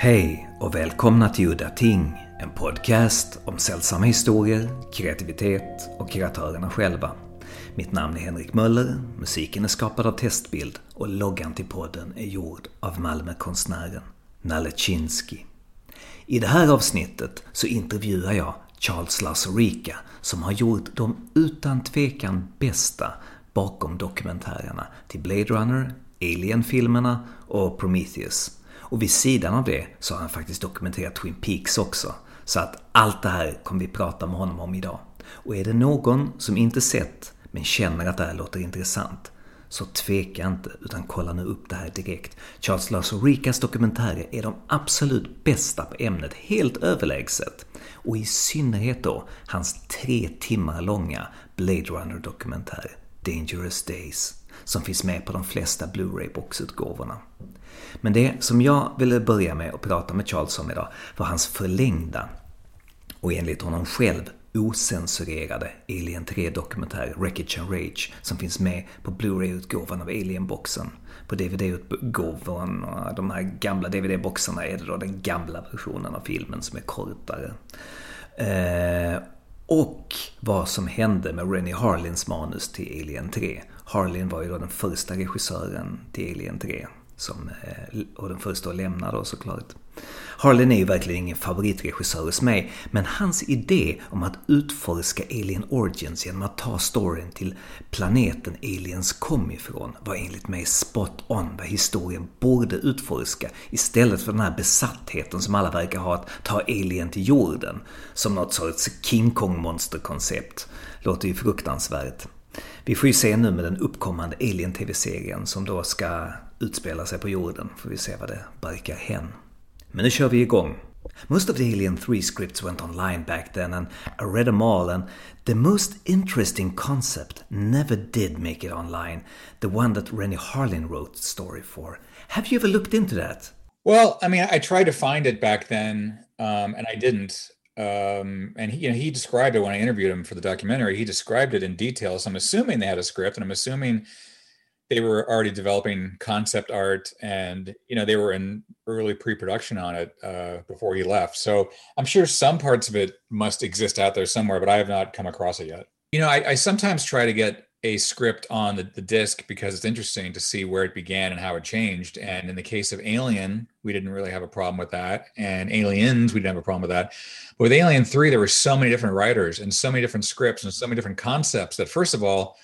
Hej och välkomna till Udda Ting, en podcast om sällsamma historier, kreativitet och kreatörerna själva. Mitt namn är Henrik Möller, musiken är skapad av Testbild och loggan till podden är gjord av Malmökonstnären Nalle Chinsky. I det här avsnittet så intervjuar jag Charles Lazarica som har gjort de utan tvekan bästa bakom dokumentärerna till Blade Runner, Alien-filmerna och Prometheus. Och vid sidan av det så har han faktiskt dokumenterat Twin Peaks också. Så att allt det här kommer vi prata med honom om idag. Och är det någon som inte sett men känner att det här låter intressant så tveka inte utan kolla nu upp det här direkt. Charles Lazaricas dokumentärer är de absolut bästa på ämnet, helt överlägset. Och i synnerhet då hans tre timmar långa Blade Runner-dokumentär Dangerous Days som finns med på de flesta Blu-ray boxutgåvorna. Men det som jag ville börja med att prata med Charles om idag var hans förlängda och enligt honom själv osensurerade Alien 3-dokumentär Wreckage and Rage som finns med på Blu-ray-utgåvan av Alien-boxen. På DVD-utgåvan, de här gamla DVD-boxarna är det då den gamla versionen av filmen som är kortare. Eh, och vad som hände med Rennie Harlins manus till Alien 3. Harlin var ju då den första regissören till Alien 3 som, eh, och den första att lämna då såklart. Harlan är ju verkligen ingen favoritregissör hos mig, men hans idé om att utforska Alien Origins genom att ta storyn till planeten aliens kom ifrån var enligt mig spot on vad historien borde utforska istället för den här besattheten som alla verkar ha att ta alien till jorden som något sorts King Kong-monsterkoncept. Låter ju fruktansvärt. Vi får ju se nu med den uppkommande Alien-TV-serien som då ska utspelar sig på jorden. Får vi se vad det barkar hän. Men nu kör vi igång. Most of the Alien 3 scripts went online back then and I read them all and the most interesting concept never did make it online. The one that Rennie Harlin wrote the story for. Have you ever looked into that? Well, I mean, I tried to find it back then um, and I didn't. Um, and he, you know, he described it when I interviewed him for the documentary. He described it in detail. So I'm assuming they had a script, and I'm assuming they were already developing concept art and you know they were in early pre-production on it uh, before he left. So i'm sure some parts of it must exist out there somewhere but i have not come across it yet. You know i, I sometimes try to get a script on the, the disc because it's interesting to see where it began and how it changed. And in the case of alien we didn't really have a problem with that. And aliens we didn't have a problem with that. But with alien 3 there were so many different writers and so many different scripts and so many different concepts that first of all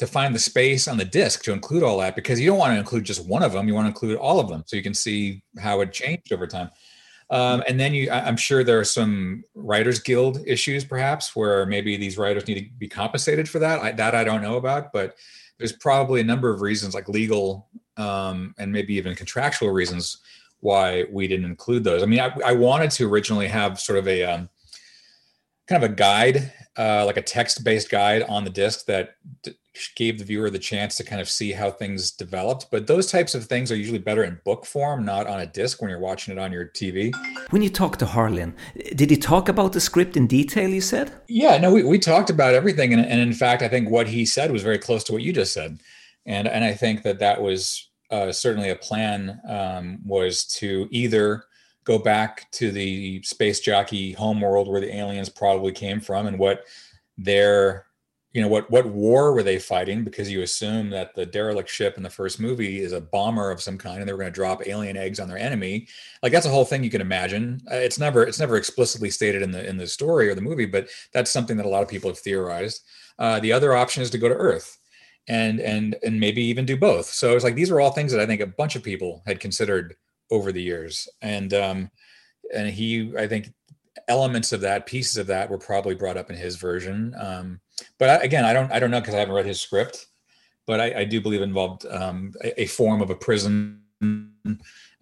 to find the space on the disk to include all that because you don't want to include just one of them you want to include all of them so you can see how it changed over time. Um, and then you i'm sure there are some writers guild issues perhaps where maybe these writers need to be compensated for that. I, that i don't know about but there's probably a number of reasons like legal um, and maybe even contractual reasons why we didn't include those. I mean i, I wanted to originally have sort of a um, kind of a guide uh, like a text-based guide on the disc that d- gave the viewer the chance to kind of see how things developed. But those types of things are usually better in book form, not on a disc when you're watching it on your TV. When you talked to Harlin, did he talk about the script in detail, you said? Yeah, no, we, we talked about everything. And, and in fact, I think what he said was very close to what you just said. And, and I think that that was uh, certainly a plan um, was to either go back to the space jockey homeworld where the aliens probably came from and what their you know what what war were they fighting? Because you assume that the derelict ship in the first movie is a bomber of some kind and they were going to drop alien eggs on their enemy. Like that's a whole thing you can imagine. Uh, it's never it's never explicitly stated in the in the story or the movie but that's something that a lot of people have theorized. Uh, the other option is to go to earth and and and maybe even do both. So it's like these are all things that i think a bunch of people had considered over the years. And um and he i think elements of that pieces of that were probably brought up in his version um but I, again, I don't I don't know because I haven't read his script, but I, I do believe involved um, a, a, form of a prison,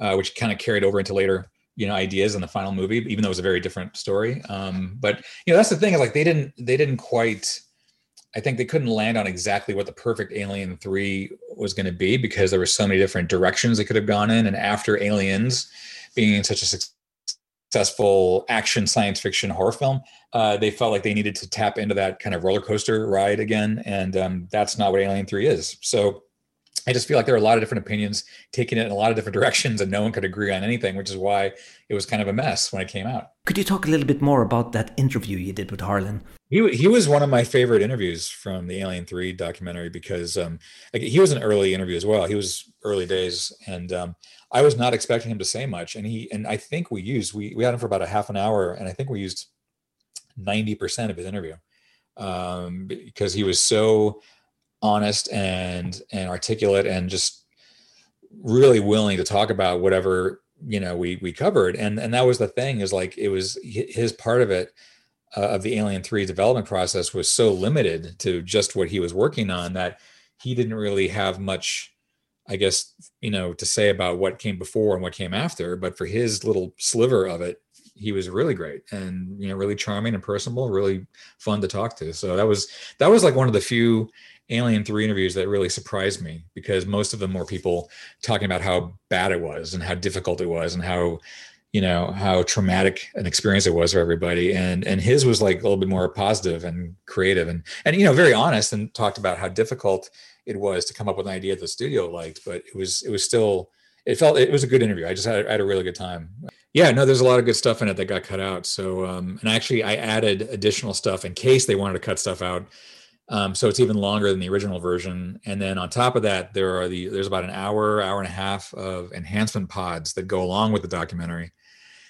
uh, which kind of carried over into later you know ideas in the final movie, even though it was a very different story. Um, but you know that's the thing is like they didn't they didn't quite. I think they couldn't land on exactly what the perfect Alien Three was going to be because there were so many different directions they could have gone in. And after Aliens being such a successful action science fiction horror film. Uh, they felt like they needed to tap into that kind of roller coaster ride again, and um, that's not what Alien Three is. So I just feel like there are a lot of different opinions taking it in a lot of different directions, and no one could agree on anything, which is why it was kind of a mess when it came out. Could you talk a little bit more about that interview you did with Harlin? He he was one of my favorite interviews from the Alien Three documentary because um, like, he was an early interview as well. He was early days, and um, I was not expecting him to say much. And he and I think we used we we had him for about a half an hour, and I think we used ninety percent of his interview um, because he was so honest and and articulate and just really willing to talk about whatever you know we we covered and and that was the thing is like it was his part of it uh, of the alien 3 development process was so limited to just what he was working on that he didn't really have much i guess you know to say about what came before and what came after but for his little sliver of it he was really great and you know really charming and personable really fun to talk to. So that was that was like one of the few Alien 3 interviews that really surprised me because most of them were people talking about how bad it was and how difficult it was and how you know how traumatic an experience it was for everybody. And and his was like a little bit more positive and creative and and you know very honest and talked about how difficult it was to come up with an idea the studio liked but it was it was still it felt it was a good interview i just had, I had a really good time yeah no there's a lot of good stuff in it that got cut out so um and actually i added additional stuff in case they wanted to cut stuff out um, so it's even longer than the original version. And then on top of that, there are the there's about an hour, hour and a half of enhancement pods that go along with the documentary.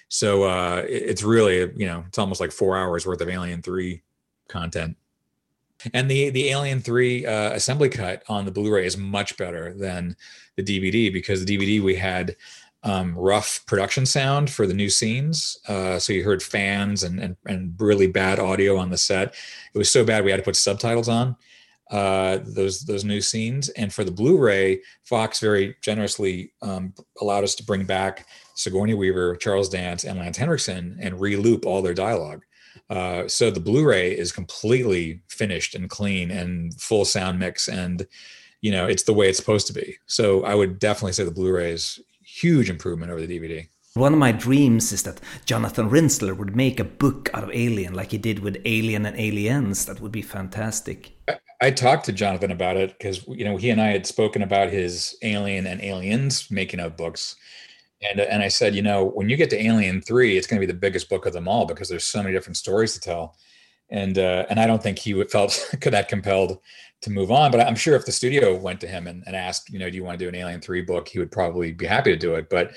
So uh, it's really you know it's almost like four hours worth of Alien Three content. And the the Alien Three uh, assembly cut on the Blu-ray is much better than the DVD because the DVD we had um, rough production sound for the new scenes. Uh, so you heard fans and, and, and really bad audio on the set. It was so bad we had to put subtitles on uh, those those new scenes. And for the Blu-ray, Fox very generously um, allowed us to bring back Sigourney Weaver, Charles Dance, and Lance Henriksen and re-loop all their dialogue. Uh, so the Blu-ray is completely finished and clean and full sound mix and you know it's the way it's supposed to be. So I would definitely say the Blu-ray is huge improvement over the DVD. One of my dreams is that Jonathan Rinzler would make a book out of Alien, like he did with Alien and Aliens. That would be fantastic. I, I talked to Jonathan about it because you know he and I had spoken about his Alien and Aliens making of books, and and I said, you know, when you get to Alien Three, it's going to be the biggest book of them all because there's so many different stories to tell, and uh, and I don't think he would felt could that compelled to move on. But I'm sure if the studio went to him and, and asked, you know, do you want to do an Alien Three book, he would probably be happy to do it. But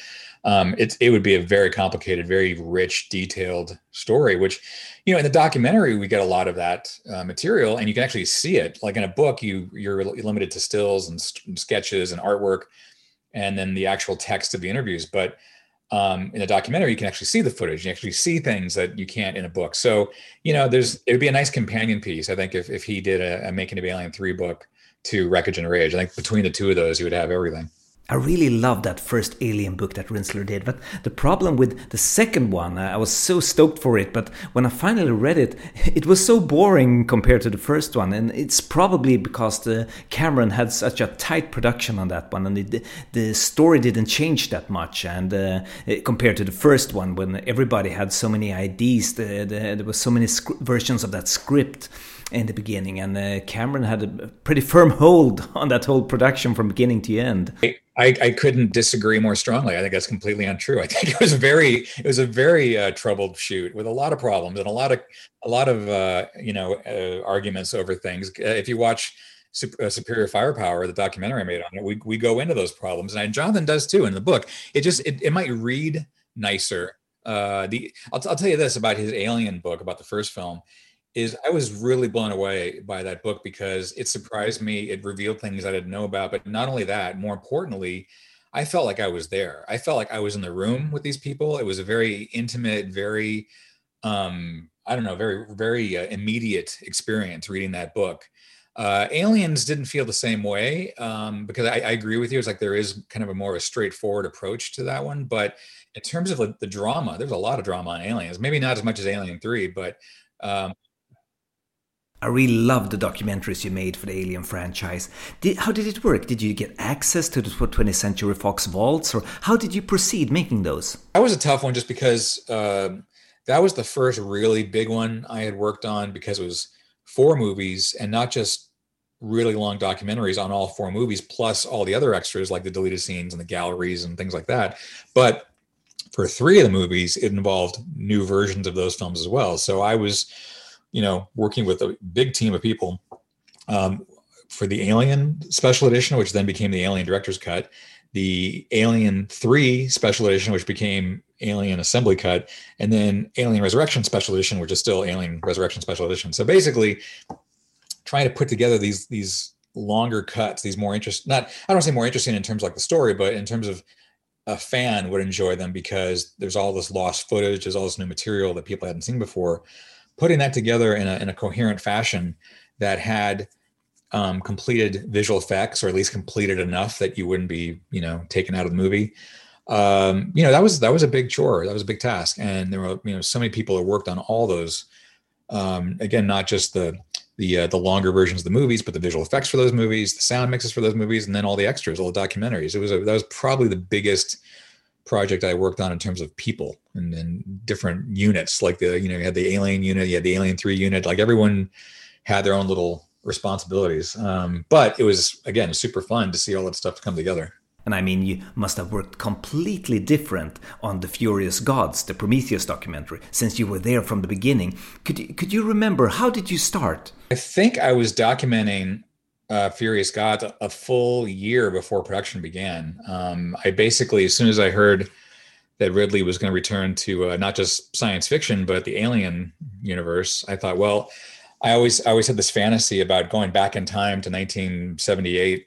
um, it it would be a very complicated, very rich, detailed story. Which, you know, in the documentary we get a lot of that uh, material, and you can actually see it. Like in a book, you you're limited to stills and, st- and sketches and artwork, and then the actual text of the interviews. But um, in a documentary, you can actually see the footage. You actually see things that you can't in a book. So, you know, there's it would be a nice companion piece. I think if if he did a, a Making of Alien three book to Wreckage and Rage, I think between the two of those, he would have everything. I really loved that first Alien book that Rinzler did, but the problem with the second one, I was so stoked for it, but when I finally read it, it was so boring compared to the first one, and it's probably because the Cameron had such a tight production on that one, and the the story didn't change that much, and uh, compared to the first one, when everybody had so many ideas, the, the, there was so many versions of that script in the beginning, and uh, Cameron had a pretty firm hold on that whole production from beginning to end. I, I couldn't disagree more strongly. I think that's completely untrue. I think it was very it was a very uh, troubled shoot with a lot of problems and a lot of a lot of uh, you know uh, arguments over things. Uh, if you watch uh, Superior Firepower, the documentary I made on it, we we go into those problems, and Jonathan does too in the book. It just it, it might read nicer. Uh, the I'll, I'll tell you this about his Alien book about the first film is I was really blown away by that book because it surprised me. It revealed things I didn't know about. But not only that, more importantly, I felt like I was there. I felt like I was in the room with these people. It was a very intimate, very, um, I don't know, very, very uh, immediate experience reading that book. Uh, Aliens didn't feel the same way um, because I, I, agree with you. It's like there is kind of a more of a straightforward approach to that one. But in terms of like, the drama, there's a lot of drama on Aliens. Maybe not as much as Alien Three, but um, I really love the documentaries you made for the Alien franchise. Did, how did it work? Did you get access to the 20th Century Fox vaults, or how did you proceed making those? That was a tough one, just because uh, that was the first really big one I had worked on because it was four movies and not just really long documentaries on all four movies, plus all the other extras like the deleted scenes and the galleries and things like that. But for three of the movies, it involved new versions of those films as well. So I was, you know, working with a big team of people um, for the Alien Special Edition, which then became the Alien Director's Cut, the Alien 3 Special Edition, which became Alien Assembly Cut, and then Alien Resurrection Special Edition, which is still Alien Resurrection Special Edition. So basically, trying to put together these these longer cuts, these more interest not I don't say more interesting in terms like the story, but in terms of a fan would enjoy them because there's all this lost footage, there's all this new material that people hadn't seen before. Putting that together in a, in a coherent fashion that had um, completed visual effects, or at least completed enough that you wouldn't be, you know, taken out of the movie. Um, you know, that was that was a big chore. That was a big task, and there were you know so many people that worked on all those. Um, again, not just the the uh, the longer versions of the movies, but the visual effects for those movies, the sound mixes for those movies, and then all the extras, all the documentaries. It was a, that was probably the biggest project I worked on in terms of people and, and different units. Like the you know you had the Alien unit, you had the Alien Three unit. Like everyone had their own little responsibilities. Um, but it was again super fun to see all that stuff come together. And I mean, you must have worked completely different on the Furious Gods, the Prometheus documentary, since you were there from the beginning. Could you, could you remember how did you start? I think I was documenting uh, Furious a, a, full year before production began. Um, I basically, as soon as I heard that Ridley was going to return to uh, not just science fiction but the Alien universe, I thought, well, I always I always had this fantasy about going back in time to 1978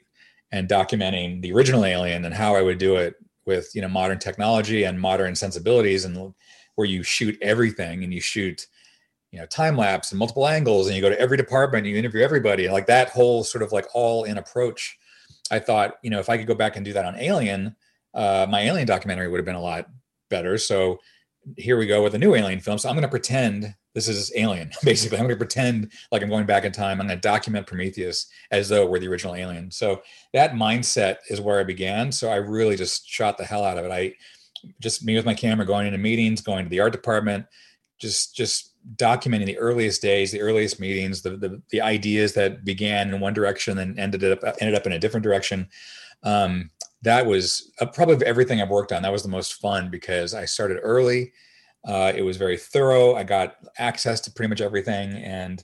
and documenting the original Alien and how I would do it with you know modern technology and modern sensibilities and where you shoot everything and you shoot you know time lapse and multiple angles and you go to every department and you interview everybody like that whole sort of like all in approach i thought you know if i could go back and do that on alien uh, my alien documentary would have been a lot better so here we go with a new alien film so i'm going to pretend this is Alien. Basically, I'm going to pretend like I'm going back in time. I'm going to document Prometheus as though we're the original Alien. So that mindset is where I began. So I really just shot the hell out of it. I just me with my camera going into meetings, going to the art department, just just documenting the earliest days, the earliest meetings, the the, the ideas that began in one direction and ended up ended up in a different direction. Um, that was uh, probably everything I've worked on. That was the most fun because I started early uh, it was very thorough. I got access to pretty much everything, and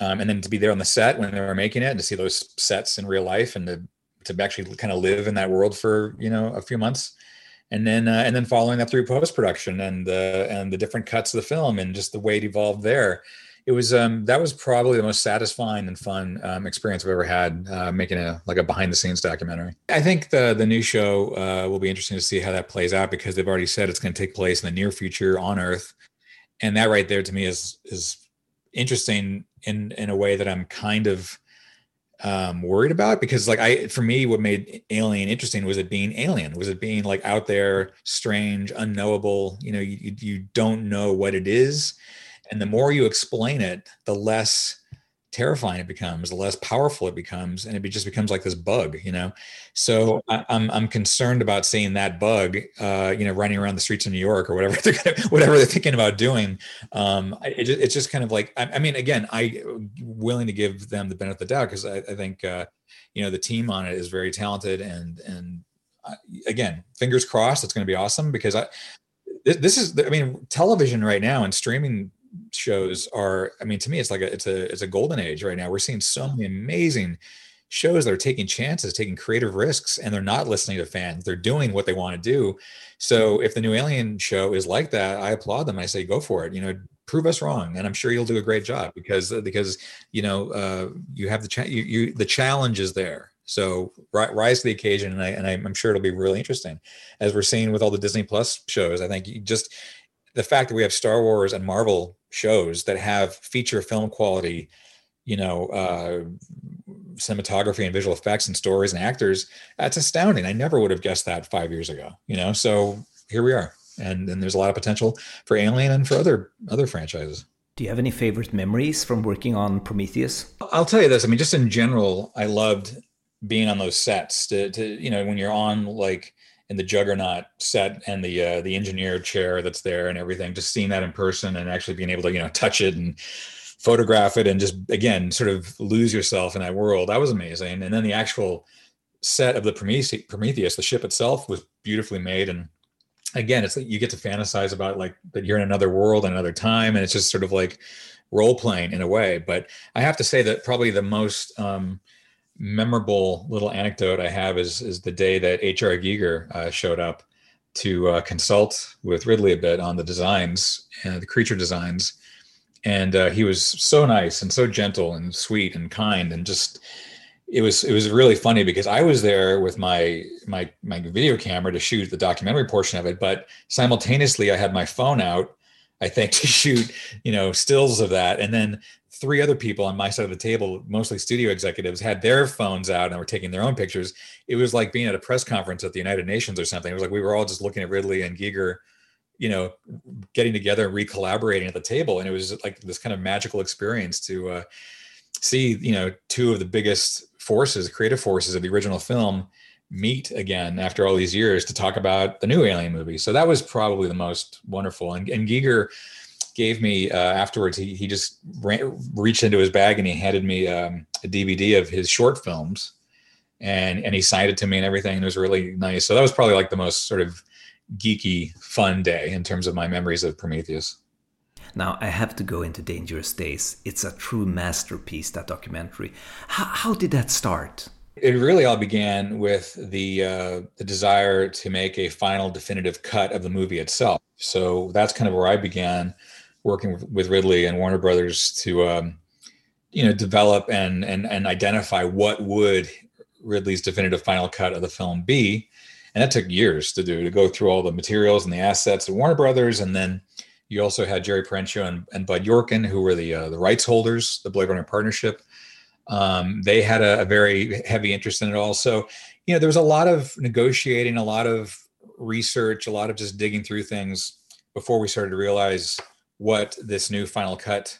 um, and then to be there on the set when they were making it, and to see those sets in real life, and to to actually kind of live in that world for you know a few months, and then uh, and then following that through post production and the and the different cuts of the film and just the way it evolved there it was um, that was probably the most satisfying and fun um, experience I've ever had uh, making a like a behind the scenes documentary. I think the the new show uh, will be interesting to see how that plays out because they've already said it's going to take place in the near future on Earth, and that right there to me is is interesting in in a way that I'm kind of um, worried about? Because like I for me what made Alien interesting was it being alien. Was it being like out there strange unknowable? You know you you don't know what it is. And the more you explain it the less terrifying it becomes the less powerful it becomes and it just becomes like this bug you know? So I, am I'm, I'm concerned about seeing that bug uh, you know running around the streets of new york or whatever they're gonna, whatever they're thinking about doing. Um, it, it's just kind of like I, I, mean again i willing to give them the benefit of the doubt because I, I, think uh, you know the team on it is very talented and and uh, again fingers crossed it's going to be awesome because i this, this is i mean television right now and streaming shows are i mean to me it's like a it's a it's a golden age right now. We're seeing so many amazing shows that are taking chances taking creative risks and they're not listening to fans. They're doing what they want to do. So if the new alien show is like that i applaud them. I say go for it. You know prove us wrong and i'm sure you'll do a great job because because you know uh, you have the cha- you, you the challenge is there. So rise to the occasion and, I, and i'm sure it'll be really interesting. As we're seeing with all the disney plus shows i think you just the fact that we have Star Wars and Marvel shows that have feature film quality, you know, uh, cinematography and visual effects and stories and actors, that's astounding. I never would have guessed that five years ago, you know, so here we are. And, and there's a lot of potential for Alien and for other other franchises. Do you have any favorite memories from working on Prometheus? I'll tell you this. I mean, just in general, I loved being on those sets. To, to you know, when you're on like in the juggernaut set and the uh, the engineer chair that's there and everything just seeing that in person and actually being able to you know touch it and photograph it and just again sort of lose yourself in that world. That was amazing. And then the actual set of the Prometheus, the ship itself, was beautifully made. And again, it's like you get to fantasize about like that you're in another world, and another time, and it's just sort of like role playing in a way. But I have to say that probably the most um, memorable little anecdote I have is is the day that H.R. Giger uh, showed up to uh, consult with Ridley a bit on the designs and uh, the creature designs. And uh, he was so nice and so gentle and sweet and kind and just it was it was really funny because I was there with my my my video camera to shoot the documentary portion of it, but simultaneously I had my phone out, I think, to shoot you know stills of that, and then three other people on my side of the table, mostly studio executives, had their phones out and were taking their own pictures. It was like being at a press conference at the United Nations or something. It was like we were all just looking at Ridley and Giger, you know, getting together and re-collaborating at the table, and it was like this kind of magical experience to uh, see, you know, two of the biggest forces, creative forces of the original film, meet again after all these years to talk about the new Alien movie. So that was probably the most wonderful. And, and Giger gave me uh, afterwards. He he just ran, reached into his bag and he handed me um, a DVD of his short films, and and he signed it to me and everything. And it was really nice. So that was probably like the most sort of geeky, fun day in terms of my memories of Prometheus. Now, I have to go into Dangerous Days. It's a true masterpiece, that documentary. How, how did that start? It really all began with the uh, the desire to make a final definitive cut of the movie itself. So that's kind of where I began working with Ridley and Warner Brothers to, um, you know, develop and and and identify what would Ridley's definitive final cut of the film be, and that took years to do to go through all the materials and the assets of Warner Brothers, and then you also had Jerry Perenchio and, and Bud Yorkin, who were the uh, the rights holders, the Blade Runner partnership. Um, they had a, a, very heavy interest in it also. You know, there was a lot of negotiating, a lot of research, a lot of just digging through things before we started to realize what this new final cut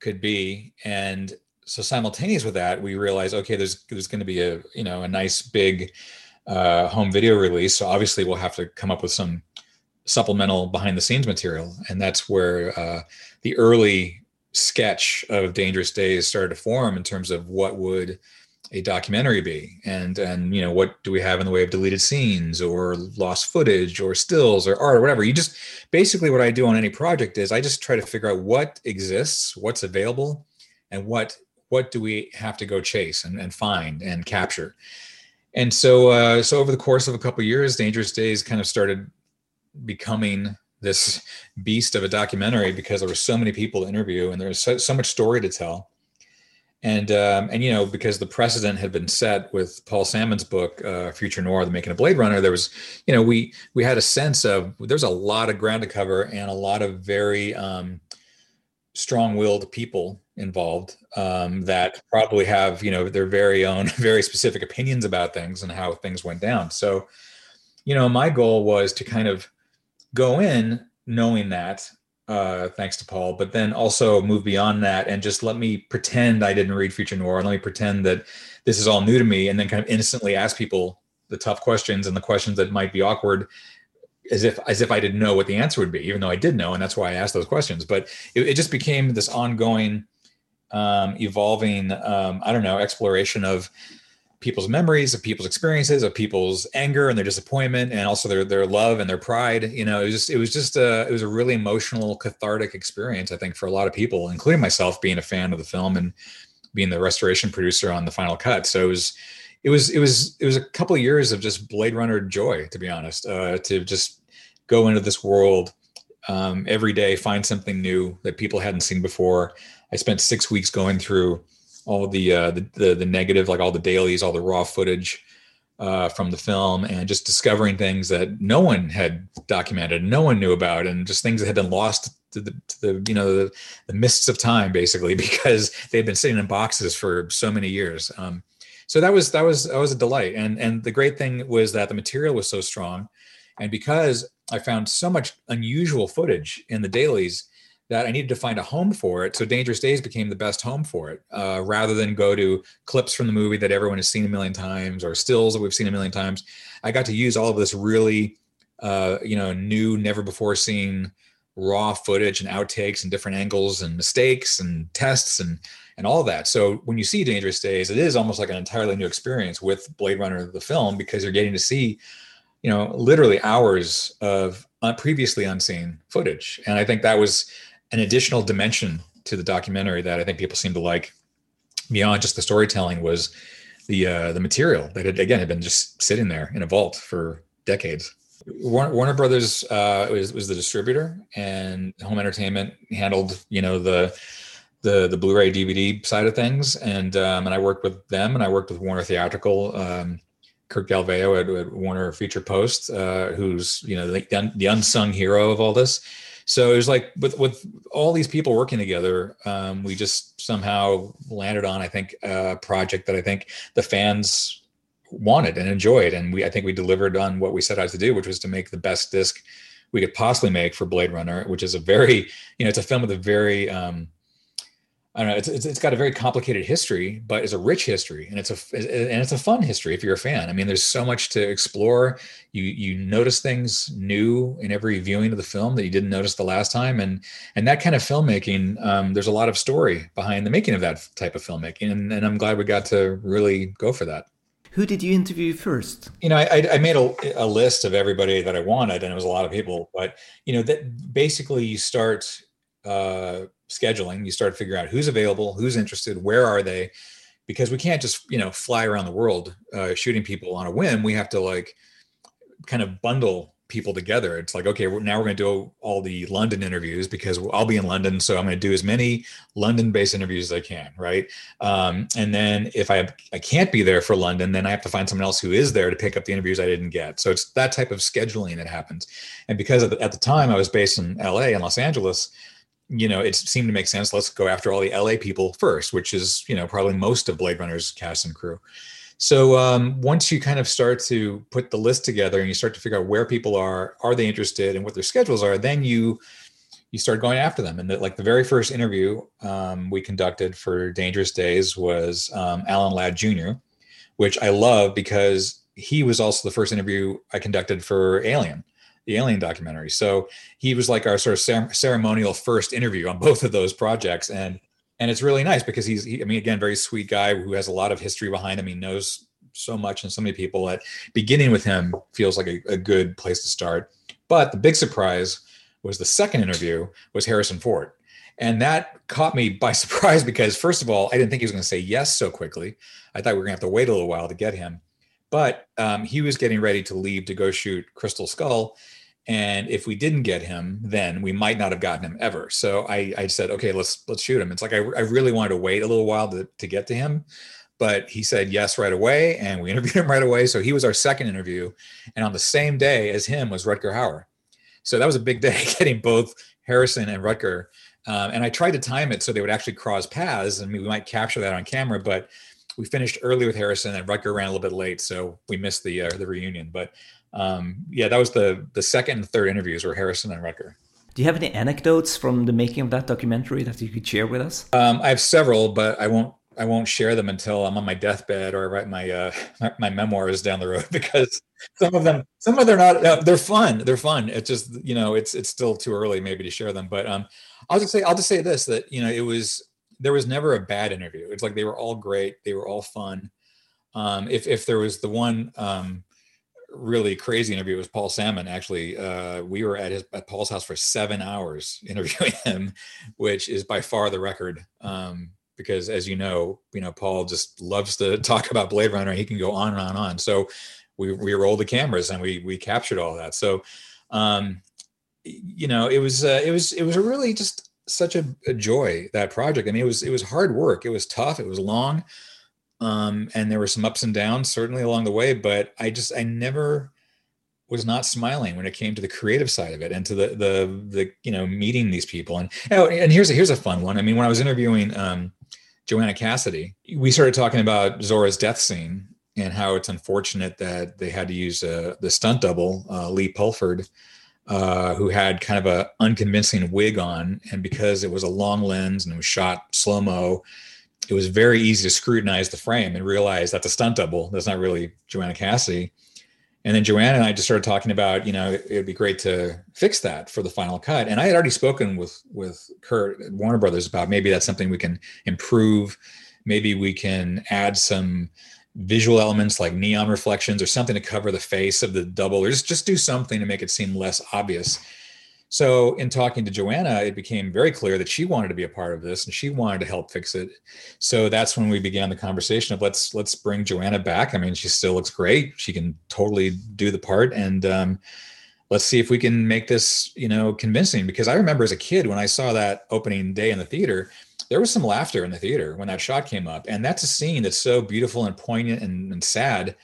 could be. And so simultaneous with that, we realized, okay, there's there's going to be a you know a nice big uh, home video release. So obviously we'll have to come up with some supplemental behind the scenes material, and that's where uh, the early sketch of Dangerous Days started to form in terms of what would a documentary be? And and you know what do we have in the way of deleted scenes or lost footage or stills or art or whatever? You just basically what i do on any project is i just try to figure out what exists what's available and what what do we have to go chase and, and find and capture. And so uh, so over the course of a couple of years dangerous days kind of started becoming this beast of a documentary because there were so many people to interview and there was so, so much story to tell and um, and you know because the precedent had been set with Paul Sammon's book uh, Future Noir: The Making of Blade Runner, there was you know we we had a sense of there's a lot of ground to cover and a lot of very um, strong-willed people involved um, that probably have you know their very own very specific opinions about things and how things went down. So you know my goal was to kind of go in knowing that uh, thanks to Paul, but then also move beyond that and just let me pretend I didn't read Future Noir. Let me pretend that this is all new to me, and then kind of innocently ask people the tough questions and the questions that might be awkward, as if as if I didn't know what the answer would be, even though I did know, and that's why I asked those questions. But it, it just became this ongoing, um, evolving, um, I don't know, exploration of people's memories of people's experiences of people's anger and their disappointment and also their their love and their pride you know it was just it was just a it was a really emotional cathartic experience i think for a lot of people including myself being a fan of the film and being the restoration producer on the final cut. So it was it was it was it was a couple of years of just blade runner joy to be honest uh, to just go into this world um, every day find something new that people hadn't seen before. I spent six weeks going through all the, uh, the, the the negative, like all the dailies, all the raw footage uh, from the film, and just discovering things that no one had documented, no one knew about, and just things that had been lost to the, to the you know the, the, mists of time, basically, because they had been sitting in boxes for so many years. Um, so that was that was that was a delight, and and the great thing was that the material was so strong, and because I found so much unusual footage in the dailies that I needed to find a home for it. So Dangerous Days became the best home for it, uh, rather than go to clips from the movie that everyone has seen a million times or stills that we've seen a million times. I got to use all of this really, uh, you know, new, never before seen raw footage and outtakes and different angles and mistakes and tests and and all that. So when you see Dangerous Days, it is almost like an entirely new experience with Blade Runner the film because you're getting to see, you know, literally hours of previously unseen footage. And I think that was an additional dimension to the documentary that I think people seem to like beyond just the storytelling was the uh, the material that had again had been just sitting there in a vault for decades. Warner, Warner Brothers uh, was was the distributor, and Home Entertainment handled you know the the the Blu-ray DVD side of things, and um, and I worked with them, and I worked with Warner Theatrical. Um, Kurt Galvao at, at, Warner Feature Post, uh, who's you know the, the unsung hero of all this. So it was like with with all these people working together, um, we just somehow landed on I think a project that I think the fans wanted and enjoyed, and we I think we delivered on what we set out to do, which was to make the best disc we could possibly make for Blade Runner, which is a very you know it's a film with a very um, I don't know. It's, it's, it's got a very complicated history, but it's a rich history, and it's a and it's a fun history if you're a fan. I mean, there's so much to explore. You you notice things new in every viewing of the film that you didn't notice the last time, and and that kind of filmmaking. Um, there's a lot of story behind the making of that type of filmmaking, and, and I'm glad we got to really go for that. Who did you interview first? You know, I, I made a, a list of everybody that I wanted, and it was a lot of people. But you know, that basically you start. Uh, scheduling, you start to figure out who's available, who's interested, where are they, because we can't just you know fly around the world uh, shooting people on a whim. We have to like kind of bundle people together. It's like okay, now we're going to do all the London interviews because I'll be in London, so I'm going to do as many London-based interviews as I can, right? Um, and then if I I can't be there for London, then I have to find someone else who is there to pick up the interviews I didn't get. So it's that type of scheduling that happens. And because the, at the time I was based in L.A. and Los Angeles you know, it seemed to make sense. Let's go after all the LA people first, which is, you know, probably most of Blade Runner's cast and crew. So um, once you kind of start to put the list together and you start to figure out where people are, are they interested, and what their schedules are, then you you start going after them. And the, like the very first interview um, we conducted for Dangerous Days was um, Alan Ladd Jr., which I love because he was also the first interview I conducted for Alien the Alien documentary. So he was like our sort of ceremonial first interview on both of those projects, and and it's really nice because he's he, I mean again very sweet guy who has a lot of history behind him. He knows so much and so many people that beginning with him feels like a, a good place to start. But the big surprise was the second interview was Harrison Ford. And that caught me by surprise because, first of all, I didn't think he was going to say yes so quickly. I thought we were going to have to wait a little while to get him. But um, he was getting ready to leave to go shoot Crystal Skull. And if we didn't get him, then we might not have gotten him ever. So I, I said, okay, let's let's shoot him. It's like I, I really wanted to wait a little while to, to get to him, but he said yes right away, and we interviewed him right away. So he was our second interview, and on the same day as him was Rutger Hauer. So that was a big day getting both Harrison and Rutger. Um, and I tried to time it so they would actually cross paths, and we might capture that on camera, but we finished early with Harrison, and Rutger ran a little bit late, so we missed the uh, the reunion. But um, yeah, that was the the second and third interviews were Harrison and Rutger. Do you have any anecdotes from the making of that documentary that you could share with us? Um, I have several, but I won't I won't share them until I'm on my deathbed or I write my uh, my, my memoirs down the road because some of them some of them are not uh, they're fun they're fun it's just you know it's it's still too early maybe to share them but um I'll just say I'll just say this that you know it was there was never a bad interview. It's like they were all great. They were all fun. Um, if if there was the one um, really crazy interview, it was Paul Sammon. Actually, uh, we were at his at Paul's house for seven hours interviewing him, which is by far the record. Um, because as you know, you know Paul just loves to talk about Blade Runner. He can go on and on and on. So we we rolled the cameras and we we captured all that. So um, you know, it was uh, it was it was a really just such a, a, joy that project. I mean, it was it was hard work. It was tough. It was long, um, and there were some ups and downs certainly along the way. But I just I never was not smiling when it came to the creative side of it and to the the the you know meeting these people. And oh, and here's a, here's a fun one. I mean, when I was interviewing um, Joanna Cassidy, we started talking about Zhora's death scene and how it's unfortunate that they had to use uh, the stunt double uh, Lee Pulford uh, who had kind of a unconvincing wig on, and because it was a long lens and it was shot slow mo, it was very easy to scrutinize the frame and realize that's a stunt double that's not really Joanna Cassidy. and then Joanna and I just started talking about, you know, it would be great to fix that for the final cut. And I had already spoken with with Kurt at Warner Brothers about maybe that's something we can improve. Maybe we can add some visual elements like neon reflections or something to cover the face of the double, or just, just do something to make it seem less obvious. So, in talking to Joanna, it became very clear that she wanted to be a part of this and she wanted to help fix it. So that's when we began the conversation of let's let's bring Joanna back. I mean, she still looks great. She can totally do the part, and um, let's see if we can make this you know convincing. Because I remember as a kid when I saw that opening day in the theater, there was some laughter in the theater when that shot came up, and that's a scene that's so beautiful and poignant and, and sad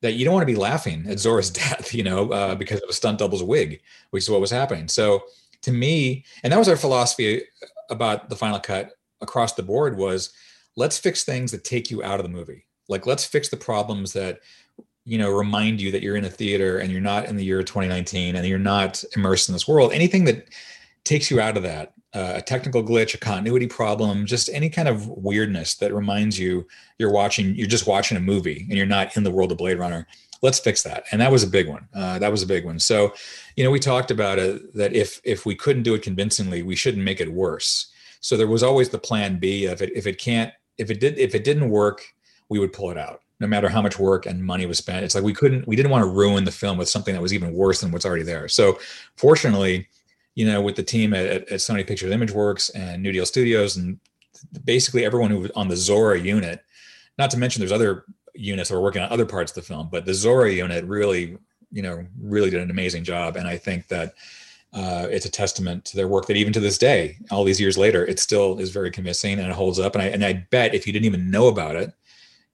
that you don't want to be laughing at Zhora's death, you know, uh, because of a stunt double's wig, which is what was happening. So to me, and that was our philosophy about the final cut across the board was let's fix things that take you out of the movie. Like let's fix the problems that you know remind you that you're in a theater and you're not in the year 2019 and you're not immersed in this world. Anything that takes you out of that uh, a technical glitch, a continuity problem, just any kind of weirdness that reminds you you're watching, you're just watching a movie and you're not in the world of Blade Runner. Let's fix that. And that was a big one. Uh, that was a big one. So, you know, we talked about it that if if we couldn't do it convincingly, we shouldn't make it worse. So there was always the plan B of it. If it can't, if it did, if it didn't work, we would pull it out no matter how much work and money was spent. It's like we couldn't, we didn't want to ruin the film with something that was even worse than what's already there. So, fortunately, you know, with the team at, at Sony Pictures Imageworks and New Deal Studios, and basically everyone who was on the Zhora unit. Not to mention, there's other units that were working on other parts of the film, but the Zhora unit really, you know, really did an amazing job. And I think that uh, it's a testament to their work that even to this day, all these years later, it still is very convincing and it holds up. And I and I bet if you didn't even know about it,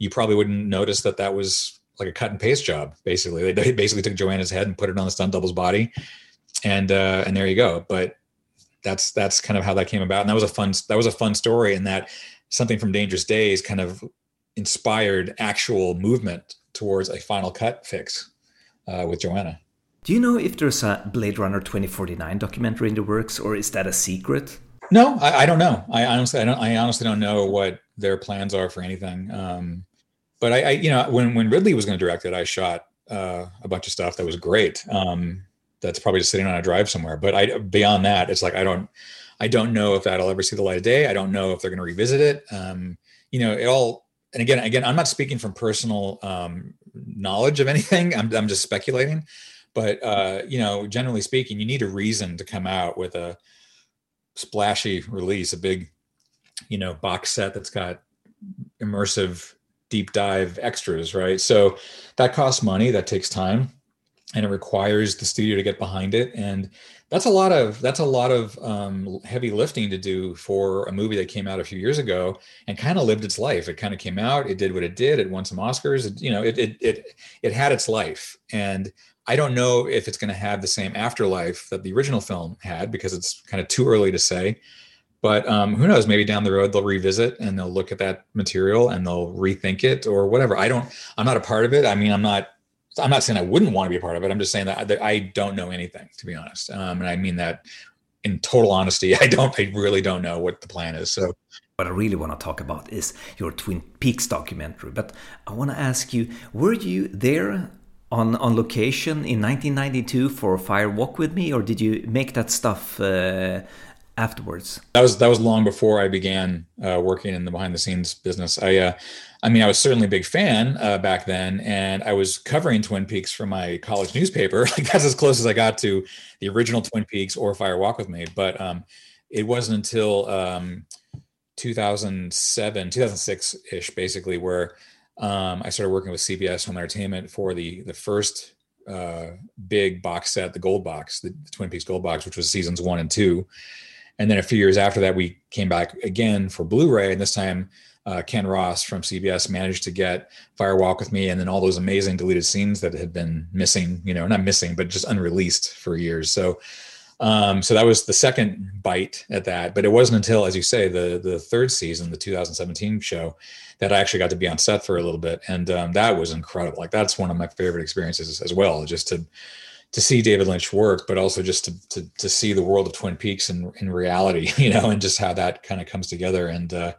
you probably wouldn't notice that that was like a cut and paste job. Basically, they basically took Joanna's head and put it on the stunt double's body and uh, and there you go. But that's that's kind of how that came about, and that was a fun that was a fun story, and that something from Dangerous Days kind of inspired actual movement towards a final cut fix uh, with Joanna. Do you know if there's a Blade Runner 2049 documentary in the works, or is that a secret? No, I, I don't know. I honestly, I don't. I honestly don't know what their plans are for anything. Um, but I, I, you know, when when Ridley was going to direct it, I shot uh, a bunch of stuff that was great. Um, that's probably just sitting on a drive somewhere. But I beyond that, it's like I don't I don't know if that'll ever see the light of day. I don't know if they're going to revisit it. Um, you know, it all and again, again, I'm not speaking from personal um, knowledge of anything. I'm I'm just speculating. But uh, you know, generally speaking, you need a reason to come out with a splashy release, a big, you know, box set that's got immersive deep dive extras, right? So that costs money, that takes time and it requires the studio to get behind it. And that's a lot of that's a lot of um, heavy lifting to do for a movie that came out a few years ago and kind of lived its life. It kind of came out it did what it did it won some oscars it, you know it, it it it had its life. And i don't know if it's going to have the same afterlife that the original film had because it's kind of too early to say. But um, who knows? Maybe down the road they'll revisit and they'll look at that material and they'll rethink it or whatever. I don't i'm not a part of it. I mean i'm not I'm not saying I wouldn't want to be a part of it. I'm just saying that, that I don't know anything, to be honest. Um, and I mean that in total honesty. I don't. I really don't know what the plan is. So. What I really want to talk about is your Twin Peaks documentary. But I want to ask you: Were you there on on location in 1992 for Fire Walk with Me, or did you make that stuff uh, afterwards? That was that was long before I began uh, working in the behind the scenes business. I uh, I mean, I was certainly a big fan uh, back then, and I was covering Twin Peaks for my college newspaper. Like that's as close as I got to the original Twin Peaks or Fire Walk with Me. But um, it wasn't until um, 2007, 2006 ish, basically, where um, I started working with CBS Home Entertainment for the the first uh, big box set, the Gold Box, the, the Twin Peaks Gold Box, which was seasons one and two. And then a few years after that, we came back again for Blu-ray, and this time uh, Ken Ross from CBS managed to get Fire Walk with Me and then all those amazing deleted scenes that had been missing, you know, not missing, but just unreleased for years. So, um, so that was the second bite at that. But it wasn't until, as you say, the the third season, the 2017 show, that I actually got to be on set for a little bit, and um, that was incredible. Like that's one of my favorite experiences as well, just to to see David Lynch work, but also just to to, to see the world of Twin Peaks in in reality, you know, and just how that kind of comes together and. Uh,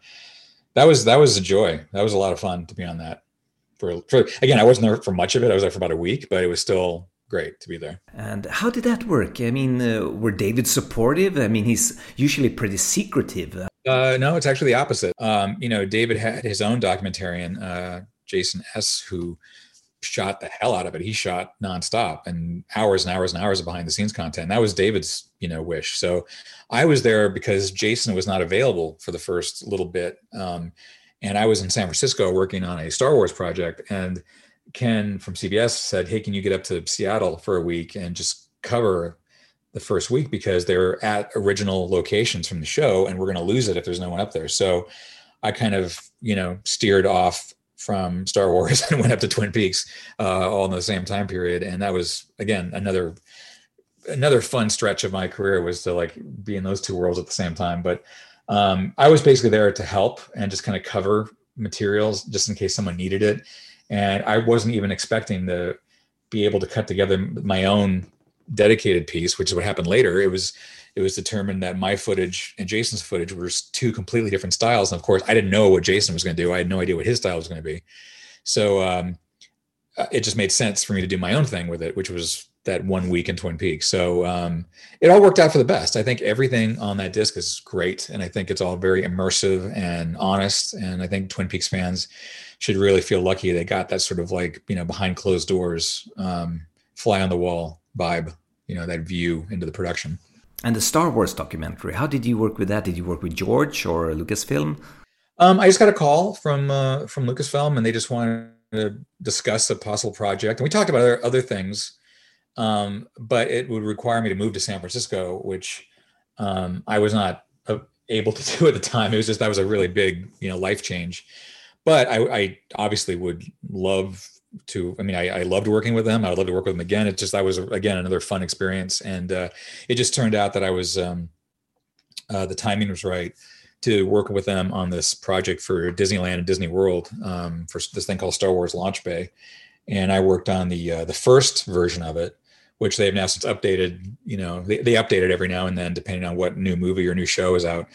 that was that was a joy. That was a lot of fun to be on that. for, for again, I wasn't there for much of it. I was there for about a week, but it was still great to be there. And how did that work? I mean, uh, were David supportive? I mean, he's usually pretty secretive. Uh, no, it's actually the opposite. Um, you know, David had his own documentarian, uh, Jason S., who shot the hell out of it. He shot nonstop and hours and hours and hours of behind the scenes content. That was David's, you know, wish. So I was there because Jason was not available for the first little bit. Um, and I was in San Francisco working on a Star Wars project. And Ken from CBS said, Hey, can you get up to Seattle for a week and just cover the first week because they're at original locations from the show and we're going to lose it if there's no one up there. So I kind of, you know, steered off from Star Wars and went up to Twin Peaks uh, all in the same time period. And that was, again, another another fun stretch of my career was to like be in those two worlds at the same time. But um, I was basically there to help and just kind of cover materials just in case someone needed it. And I wasn't even expecting to be able to cut together my own dedicated piece, which is what happened later. It was it was determined that my footage and Jason's footage were two completely different styles. And of course, I didn't know what Jason was going to do. I had no idea what his style was going to be. So um, uh, it just made sense for me to do my own thing with it, which was that one week in Twin Peaks. So um, it all worked out for the best. I think everything on that disc is great, and I think it's all very immersive and honest. And I think Twin Peaks fans should really feel lucky they got that sort of like you know behind closed doors, um, fly on the wall vibe. You know that view into the production. And the Star Wars documentary, how did you work with that? Did you work with George or Lucasfilm? Um, I just got a call from uh, from Lucasfilm, and they just wanted to discuss a possible project. And we talked about other, other things, um, but it would require me to move to San Francisco, which um, I was not uh, able to do at the time. It was just that was a really big, you know, life change. But I, I obviously would love to i mean I, I, loved working with them. I would love to work with them again. It just that was again another fun experience. And uh, it just turned out that i was um, uh, the timing was right to work with them on this project for disneyland and disney world um, for this thing called star wars launch bay. And i worked on the uh, the first version of it which they have now since updated you know they, they update it every now and then depending on what new movie or new show is out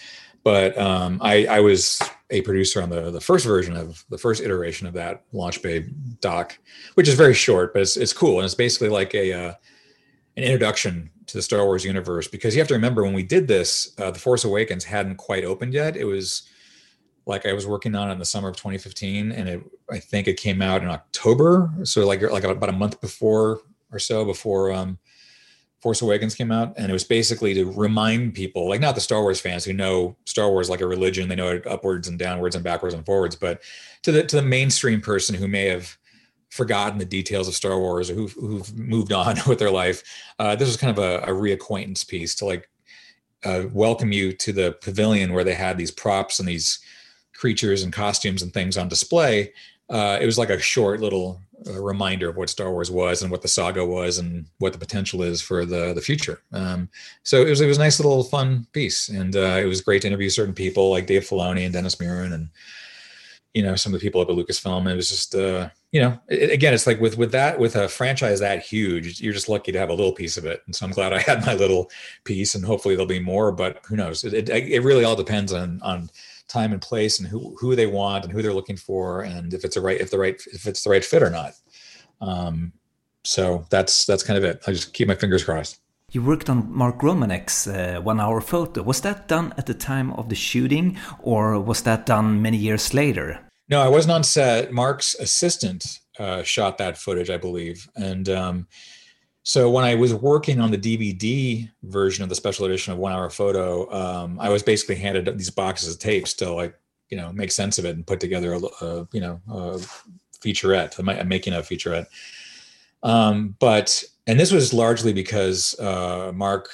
but um, I, I, was a producer on the the first version of the first iteration of that Launch Bay doc, which is very short, but it's, it's cool and it's basically like a uh, an introduction to the Star Wars universe. Because you have to remember when we did this, uh, the Force Awakens hadn't quite opened yet. It was like I was working on it in the summer of 2015, and it I think it came out in October, so like like about a month before or so before um, Force Awakens came out, and it was basically to remind people, like not the Star Wars fans who know Star Wars like a religion, they know it upwards and downwards and backwards and forwards, but to the to the mainstream person who may have forgotten the details of Star Wars or who've, who've moved on with their life, uh, this was kind of a, a reacquaintance piece to like uh, welcome you to the pavilion where they had these props and these creatures and costumes and things on display. Uh, it was like a short little a reminder of what Star Wars was and what the saga was and what the potential is for the the future. Um, so it was it was a nice little fun piece, and uh, it was great to interview certain people like Dave Filoni and Dennis Muren and you know some of the people up at Lucasfilm. It was just uh, you know it, again it's like with with that with a franchise that huge, you're just lucky to have a little piece of it, and so I'm glad I had my little piece, and hopefully there'll be more. But who knows? It it, it really all depends on on time and place and who who they want and who they're looking for and if it's a right if the right if it's the right fit or not. Um, so that's that's kind of it. I just keep my fingers crossed. You worked on Mark Romanek's uh, one-hour photo. Was that done at the time of the shooting, or was that done many years later? No, I wasn't on set. Mark's assistant uh, shot that footage, I believe, and um, so when I was working on the DVD version of the special edition of One Hour Photo, um, I was basically handed these boxes of tapes to like you know make sense of it and put together a, a you know a featurette, a, making of featurette. Um, but and this was largely because uh, Mark,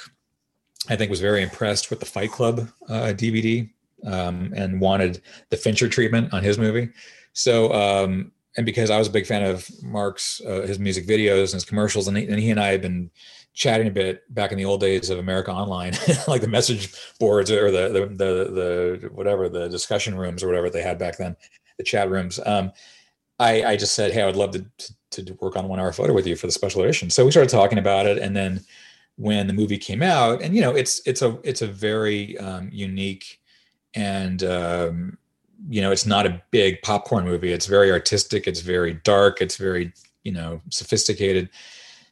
I think, was very impressed with the Fight Club uh, DVD um, and wanted the Fincher treatment on his movie. So um, and because I was a big fan of Mark's uh, his music videos and his commercials, and he, and he and I had been chatting a bit back in the old days of America Online, like the message boards or the, the the the, whatever the discussion rooms or whatever they had back then, the chat rooms. Um, I, I just said, hey, I would love to, to, to work on one hour photo with you for the special edition. So we started talking about it, and then when the movie came out, and you know, it's it's a it's a very um, unique and um, you know, it's not a big popcorn movie. It's very artistic. It's very dark. It's very, you know, sophisticated.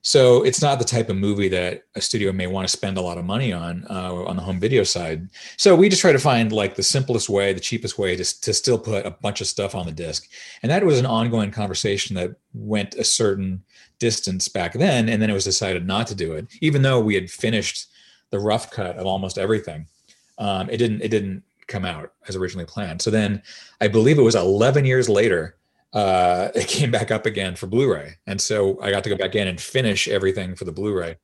So it's not the type of movie that a studio may want to spend a lot of money on uh, on the home video side. So we just try to find like the simplest way, the cheapest way to, to still put a bunch of stuff on the disc. And that was an ongoing conversation that went a certain distance back then. And then it was decided not to do it, even though we had finished the rough cut of almost everything. Um, it didn't it didn't come out as originally planned. So then I believe it was 11 years later uh, it came back up again for Blu-ray, and so I got to go back in and finish everything for the Blu-ray.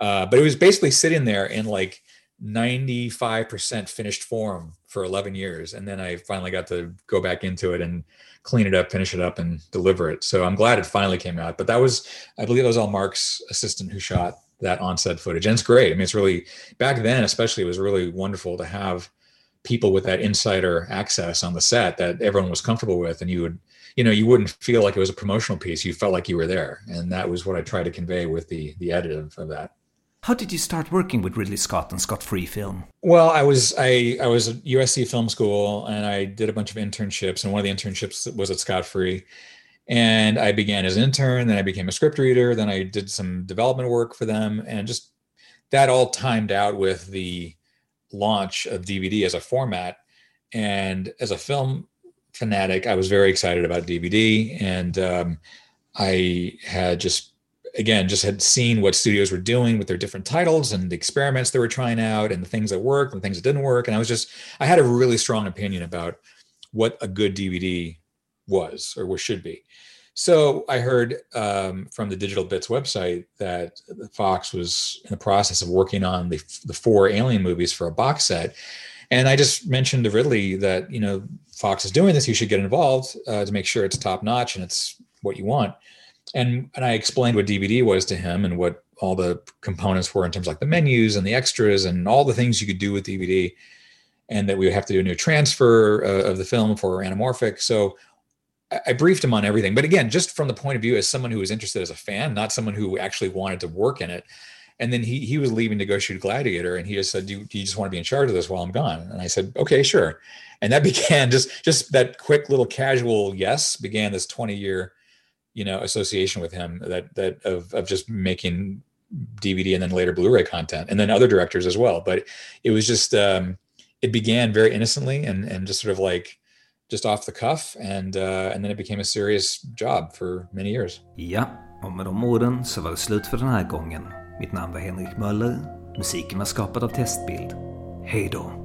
Uh, but it was basically sitting there in like 95% finished form for 11 years, and then I finally got to go back into it and clean it up, finish it up, and deliver it. So I'm glad it finally came out. But that was, I believe, that was all Mark's assistant who shot that on-set footage, and it's great. I mean, it's really back then, especially, it was really wonderful to have people with that insider access on the set that everyone was comfortable with, and you would you know you wouldn't feel like it was a promotional piece. You felt like you were there and that was what i tried to convey with the the edit of, of that. How did you start working with ridley scott and scott free film? Well i was i i was at usc film school and i did a bunch of internships and one of the internships was at scott free. And i began as an intern then i became a script reader then i did some development work for them and just that all timed out with the launch of dvd as a format. And as a film fanatic. I was very excited about DVD, and um, I had just again just had seen what studios were doing with their different titles and the experiments they were trying out and the things that worked and things that didn't work. And i was just i had a really strong opinion about what a good dvd was or what should be so i heard um, from the digital bits website that fox was in the process of working on the, the four alien movies for a box set and I just mentioned to Ridley that, you know, Fox is doing this, you should get involved uh, to make sure it's top notch and it's what you want. And, and I explained what DVD was to him and what all the components were in terms of like the menus and the extras and all the things you could do with DVD. And that we would have to do a new transfer uh, of the film for anamorphic. So I briefed him on everything. But again, just from the point of view as someone who was interested as a fan, not someone who actually wanted to work in it, and then he he was leaving to go shoot Gladiator, and he just said, "Do you, do you just want to be in charge of this while I'm gone?" And I said, "Okay, sure." And that began just just that quick little casual yes began this 20 year, you know, association with him that that of of just making DVD and then later Blu-ray content, and then other directors as well. But it was just um, it began very innocently and and just sort of like just off the cuff, and uh, and then it became a serious job for many years. Ja, och med de orden så var det slut för den här gången. Mitt namn var Henrik Möller. Musiken var skapad av Testbild. Hej då!